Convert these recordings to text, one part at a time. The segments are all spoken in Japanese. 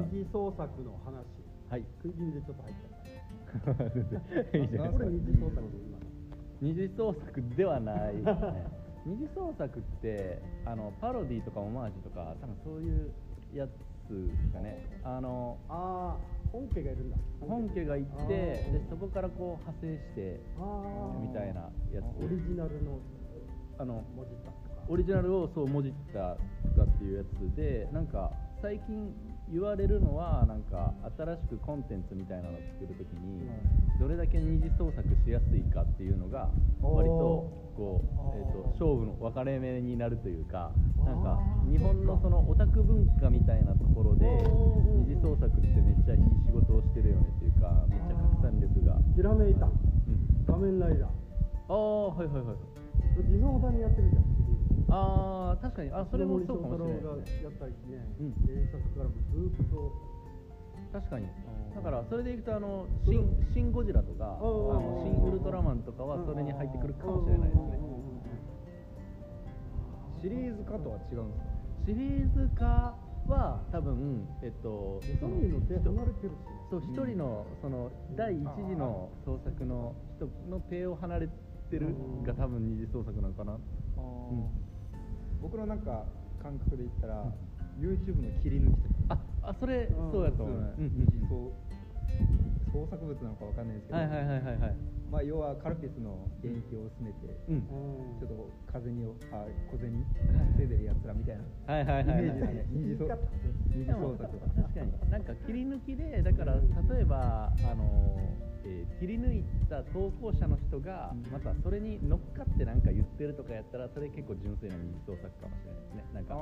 二次創作の話。はい。食い気味でちょっと入っちゃった。いいじゃないこれ二次創作で今の？二次創作ではないですね。二次創作ってあのパロディとかオマージュとか多分そういうやつですかね。あのああ本家がいるんだ。本家がいてでそこからこう派生してみたいなやつ。オリジナルのあの文字ったとか。オリジナルをそうもじったとかっていうやつでなんか最近言われるのはなんか新しくコンテンツみたいなのを作るときにどれだけ二次創作しやすいかっていうのが割とこう、えー、と勝負の分かれ目になるというかなんか日本のそのオタク文化みたいなところで二次創作ってめっちゃいい仕事をしてるよねっていうかめっちゃ拡散力が、ひらめいた。うん、仮面ライダー。ああはいはいはい地蔵だにやってるじゃんああ確かに。あそれも森そうかもしれない。ねやったりね、うん。原作からもずっと確かに。だからそれでいくとあのシン「シン・ゴジラ」とかあのシン・ウルトラマンとかはそれに入ってくるかもしれないですね。シリーズ化とは違うんですか？シリーズ化は多分えっとソニーの手離れてるしね。そう一人のその第一次の創作の人の手を離れてるが多分二次創作なのかな。うん僕のなんか感覚で言ったら、YouTube の切り抜きとか。ああそれうんそうやと思ううん。う創創作物なのかわかんないですけど、はいはいはいはいはい。まあ、要はカルピスの原液を薄めて、うん。ちょっと風にをあ小銭稼いでるやつらみたいなはいはいはいはい。イメージですね。二次創言い方二次創作確かになんか切り抜きでだから例えばあの、えー切り抜いた投稿者の人がうん。またそれに乗っかってなんか言ってるとかやったらそれ結構純粋な二次創作かもしれないですね。なんか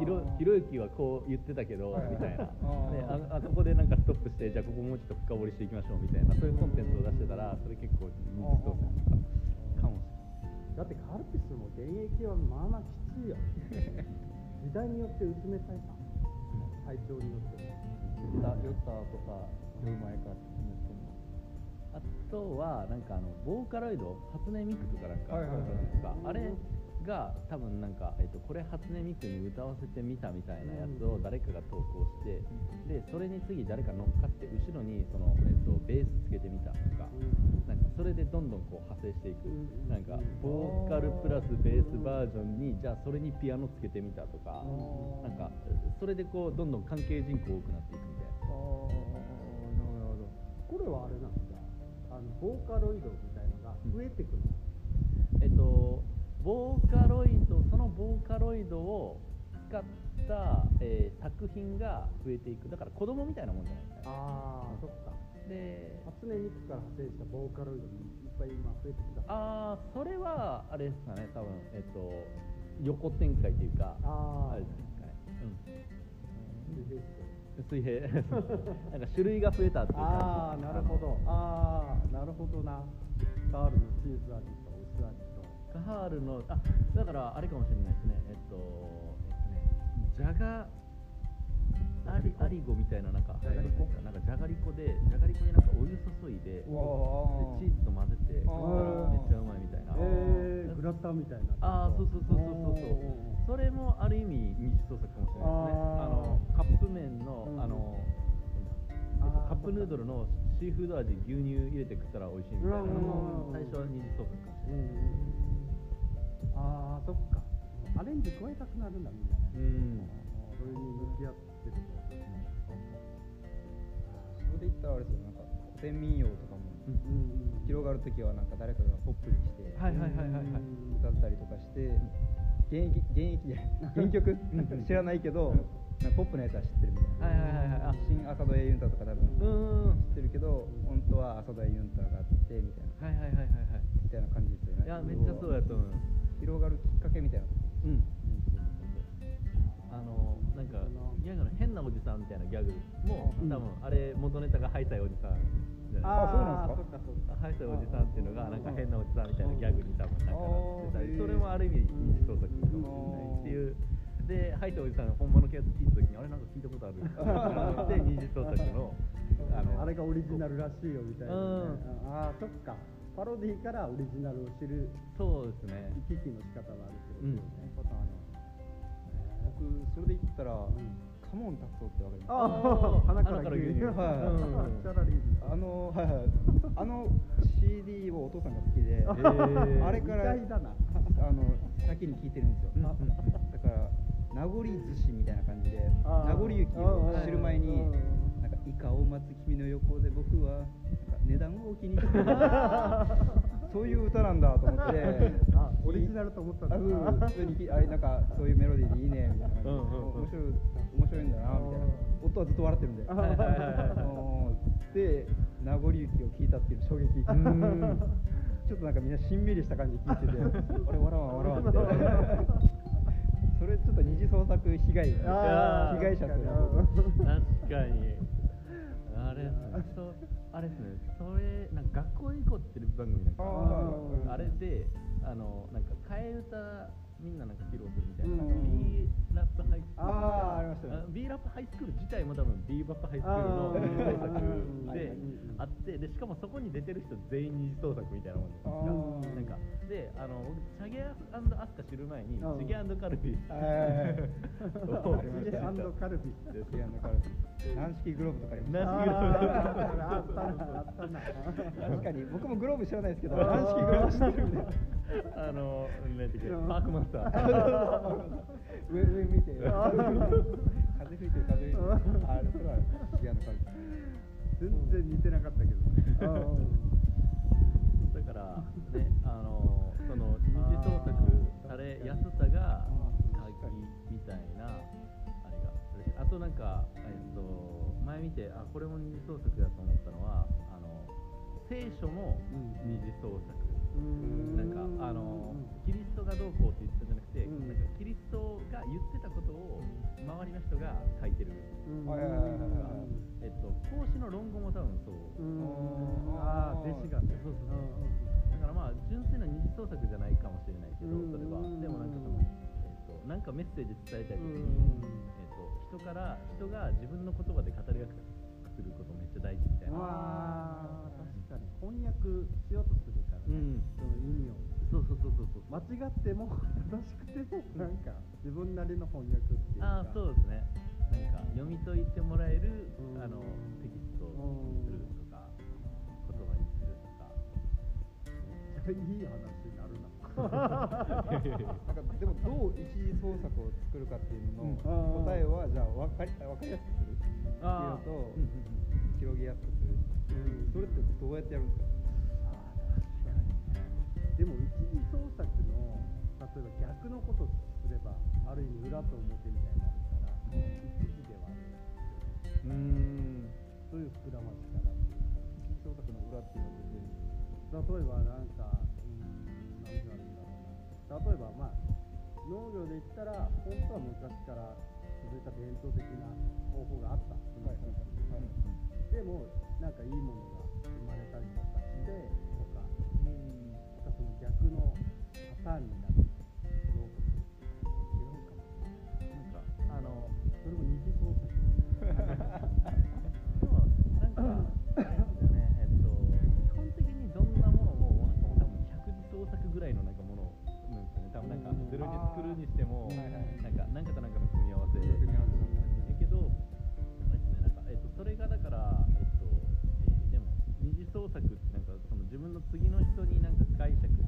ひろひろゆきはこう言ってたけどみたいな。あー。でああここでなんかストップしてじゃあここもうちょっと深掘りしていきましょうみたいなそういうコンテンツを出してたらそれ結構二次創作か。もしだってカルピスも現役はまあまあきついよ。時代によって薄めたいさ。体調によって酔った酔ったとか酔う前かって思ってもあとはなんかあのボーカロイド初音ミクとかなんかはいはいはいあるじゃないですか。あれが多分なんか、えっと、これ初音ミクに歌わせてみたみたいなやつを誰かが投稿してでそれに次誰か乗っかって後ろにその、えっと、ベースつけてみたとかなんかそれでどんどんこう派生していく。うん。なんかボーカルプラスベースバージョンにじゃあそれにピアノつけてみたとかなんかそれでこうどんどん関係人口多くなっていくみたいな。これはあれなんだあのボーカロイドみたいのが増えてくる、えっと、ボーカロイドそのボーカロイドを使った、えー作品が増えていく。だから子供みたいなもんじゃないですか、ね、ああそっか。で初音ミクから派生したボーカロイドにいっぱい今増えてきた。ああそれはあれですかね多分えっと横展開というか。あー。れですかね、うん、水平。なんか種類が増えたっていう感じ。ああなるほど。ああなるほどな。カールのチーズ味とカールのあだからあれかもしれないですね。えっとえっとねじゃがアリアリゴみたいななんかじゃがりこなんかじゃがりこでじゃがりこになんかお湯注いででチーズと混ぜて食ったらめっちゃうまいみたいな。えー、グラタンみたいな。ああそうそうそうそうそうそう。それもある意味二次創作かもしれないですね。あのカップ麺の、うん。あのカップヌードルのシーフード味牛乳入れて食ったら美味しいみたいな最初は二次創作かもしれうない。んああそっか。アレンジ加えたくなるんだみんなね。うん。それに向き合ってると。それで言ったらあれですよなんか古典民謡とかも広がる時はなんか誰かがポップにしてはいはいはいはいはい。歌ったりとかして現役現役じゃない 原曲？知らないけどポップなやつは知ってるみたいな。はいはいはいはい。あ。新浅戸エユンタとか多分知ってるけど本当は浅戸エユンタがあってみたいな。はいはいはいはいはい。みたいな感じですよね。いやめっちゃそうやと思う広がるきっかけみたいな。うん。あのなんかギャグの変なおじさんみたいなギャグもうん。多分あれ元ネタがハイサイおじさん。じゃないあそうなんですか？そっかそっかハイサイおじさんっていうのがなんか変なおじさんみたいなギャグに多分なんかなってたりあーそれもある意味二次創作かもしれないっていう。でハイサイおじさんの本物のやつ聞いた時にあれなんか聞いたことある？で二次創作のあのあれがオリジナルらしいよみたいな、ね。うん。ああそっかパロディからオリジナルを知るそうですね。行き来の仕方があるってことよね、パターンあります僕それで言ったら、ん。カモンタクトってわかります？ああ鼻から牛乳。はい。チャラリーあのはいはい。あの CD をお父さんが好きで、ー。あれから意外だな。あの先に聞いてるんですよ、うんうんうん。だから名残寿司みたいな感じで名残雪を知る前にイカを待つ君の横で僕はなんか値段を気にしてる そういう歌なんだと思って。あオリジナルと思ったんだ。普通にあなんかそういうメロディーでいいねみたいな。面白い面白いんだなみたいな。夫はずっと笑ってるんで。で名残雪を聞いたっていう衝撃。ん。ちょっとなんかみんなしんみりした感じで聞いてて俺笑わん笑わんみたいな。それちょっと二次創作被害被害者という確かにあれそうあれですね。それなんか学校へ行こうっていう番組なんか。あれであのなんか替え歌みんななんか披露するみたいな、うん。B ラップハイスクール。あーありましたね。B ラップハイスクール自体も多分 B ラップハイスクールの創作うんでうんあってでしかもそこに出てる人全員二次創作みたいなもんですあー。なんかであの僕チャゲアスカ知る前にうん。チゲカルビはいをありましたチゲカルビですやんのカルビ軟式グローブとかありましたあったなあったな。確かに。僕もグローブ知らないですけど軟式グローブ知ってるんであの、なんだっけうんパークマスター。上上見て風吹いてる風吹いてるあれそれは違うのか全然似てなかったけどだから、ね、あの、その二次創作されやすさが鍵みたいな。あれが。あとなんか、えっと、前見て、あ、これも二次創作だと思ったのは、あの。聖書も二次創作。なんかあのキリストがどうこうって言ってたんじゃなくて、うん。なんかキリストが言ってたことを周りの人が書いてる、はいはいはいはいえっと孔子の論語も多分そう、ああ弟子が。ねそうそうそう。だからまあ純粋な二次創作じゃないかもしれないけど、それは。うんでもなんかその、えっとなんかメッセージ伝えたい時に、うん。えっと人から人が自分の言葉で語り学することめっちゃ大事みたいな。ああ確かに。翻訳しようとするうん。その意味をそうそうそうそうそう。間違っても正しくてもなんか自分なりの翻訳っていうか。ああそうですね。なんか読み解いてもらえる、うん。あのテキストにするとか言葉にするとか。めっちゃいい話になるな。なんかでもどう一次創作を作るかっていうのうん。の答えはじゃあ分かり分かりやすくするっていうのとうんうんうん。広げやすくするうん。それってどうやってやるんですか？でも一次創作の例えば逆のことすればある意味裏と表みたいになるから一時ではあるんですよねうーんそういう膨らましからっていう一次創作の裏っていうのは例えばなんか、うん、何があるんだろうな例えばまあ農業で言ったら本当は昔から続いた伝統的な方法があった、はいはいはいでもなんかいいものが生まれたりとかしてその逆のパターンになるどう違うかもなんかあのそれも二次創作でもなんかあれですよねえっと基本的にどんなものもなんかもう多分百次創作ぐらいのなんかものなんですよね多分なんかうんゼロに作るにしてもはいはいなんかなんかとなんかの組み合わせ組み合わせなんだそれがだから、えっと、えーでも、二次創作って、なんか、その自分の次の人になんか解釈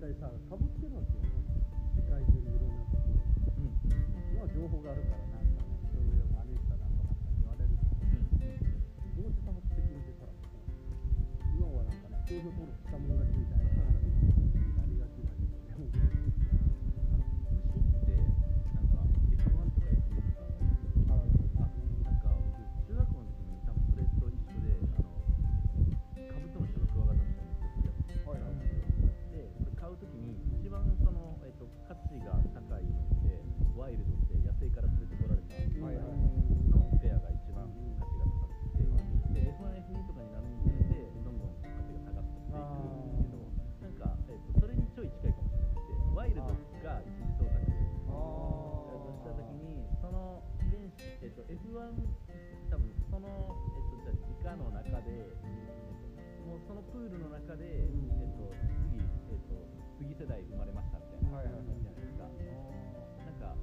体さかぶってるわけよ。不安多分その、えっと、じゃあ理の中で、えっと、もうそのプールの中で、えっと、次、えっと、次世代生まれましたみたいな、感じ、じゃないですか。なんか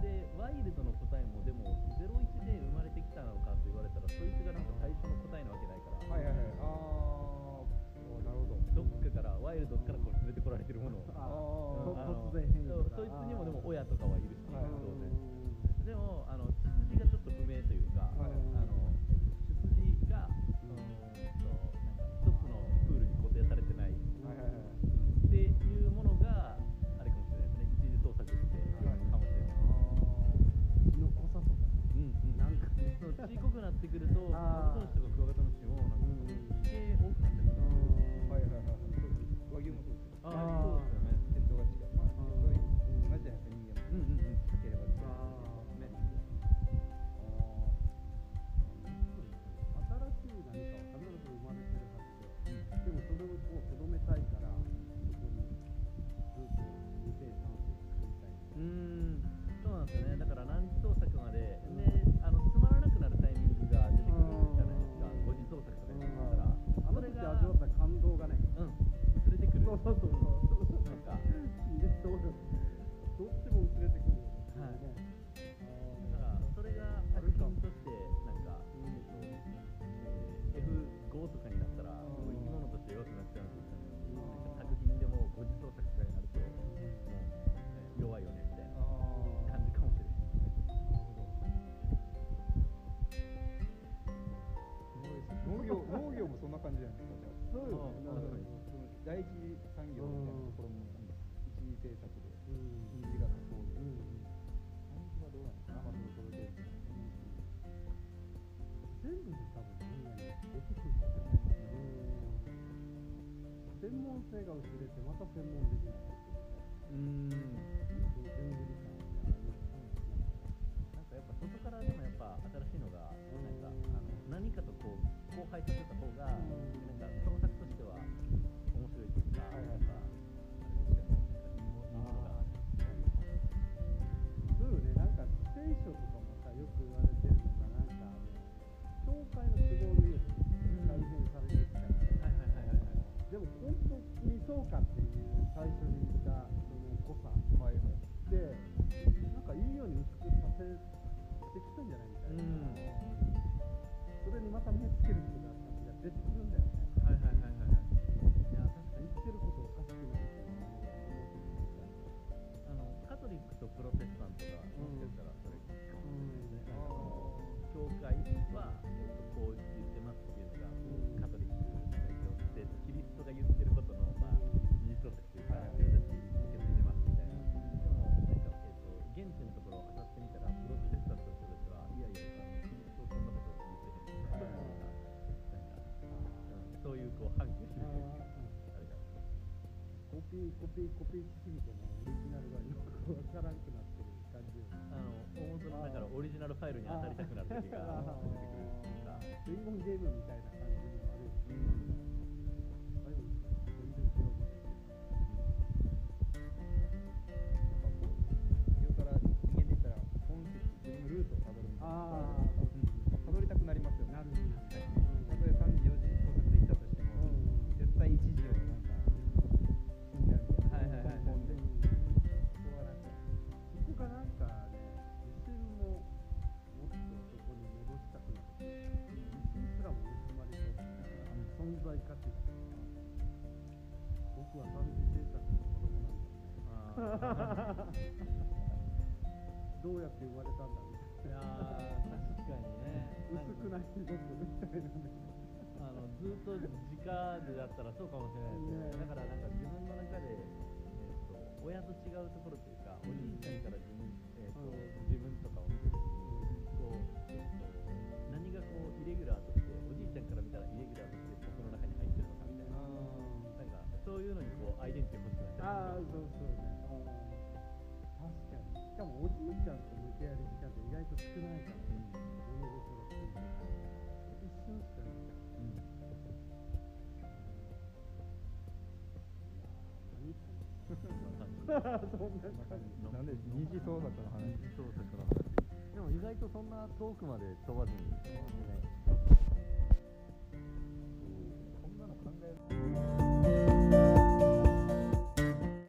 でワイルドの答えもでも01で生まれてきたのかと言われたらそいつがなんか最初の答えなわけないから、はいはいはい、あど。っかからワイルドからこう連れてこられてるものを、そいつにもでも親とかはいるし、当然。でもな感じじゃなかあそうよね。なんかの第一産業みたいなところも一次政策で金利が高騰で反日はどうなんですかまあそれで全部多分ね出てくるんじゃないですか専門性が薄れてまた専門できない。うん。の全部理解なんかやっぱ外からでもやっぱ新しいのがなんかあの何かとこう後輩と出た方が、うん。わからんくなってる感じあの大元のだからオリジナルファイルに当たりたくなる時が出てくるとか伝言ゲー。ムみたいな僕は三次生活の子供なんだあどうやって生まれたんだみーいやー。確かにね薄くない僕みたいなねあのずっと直でだったらそうかもしれないですねね。だからなんか自分の中で、えー、と親と違うところというか、おじいちゃんから自分,、えーとうん。自分にこうアイデンティティ欲しくなっちゃああそうそうね。あー確かにしかもおじいちゃんと向き合える時間って意外と少ないからね物心ついて一瞬しかないからうそんな感じなんで二次創作の話そう。だからでも意外とそんな遠くまで飛ばずに、ね、こんなの考える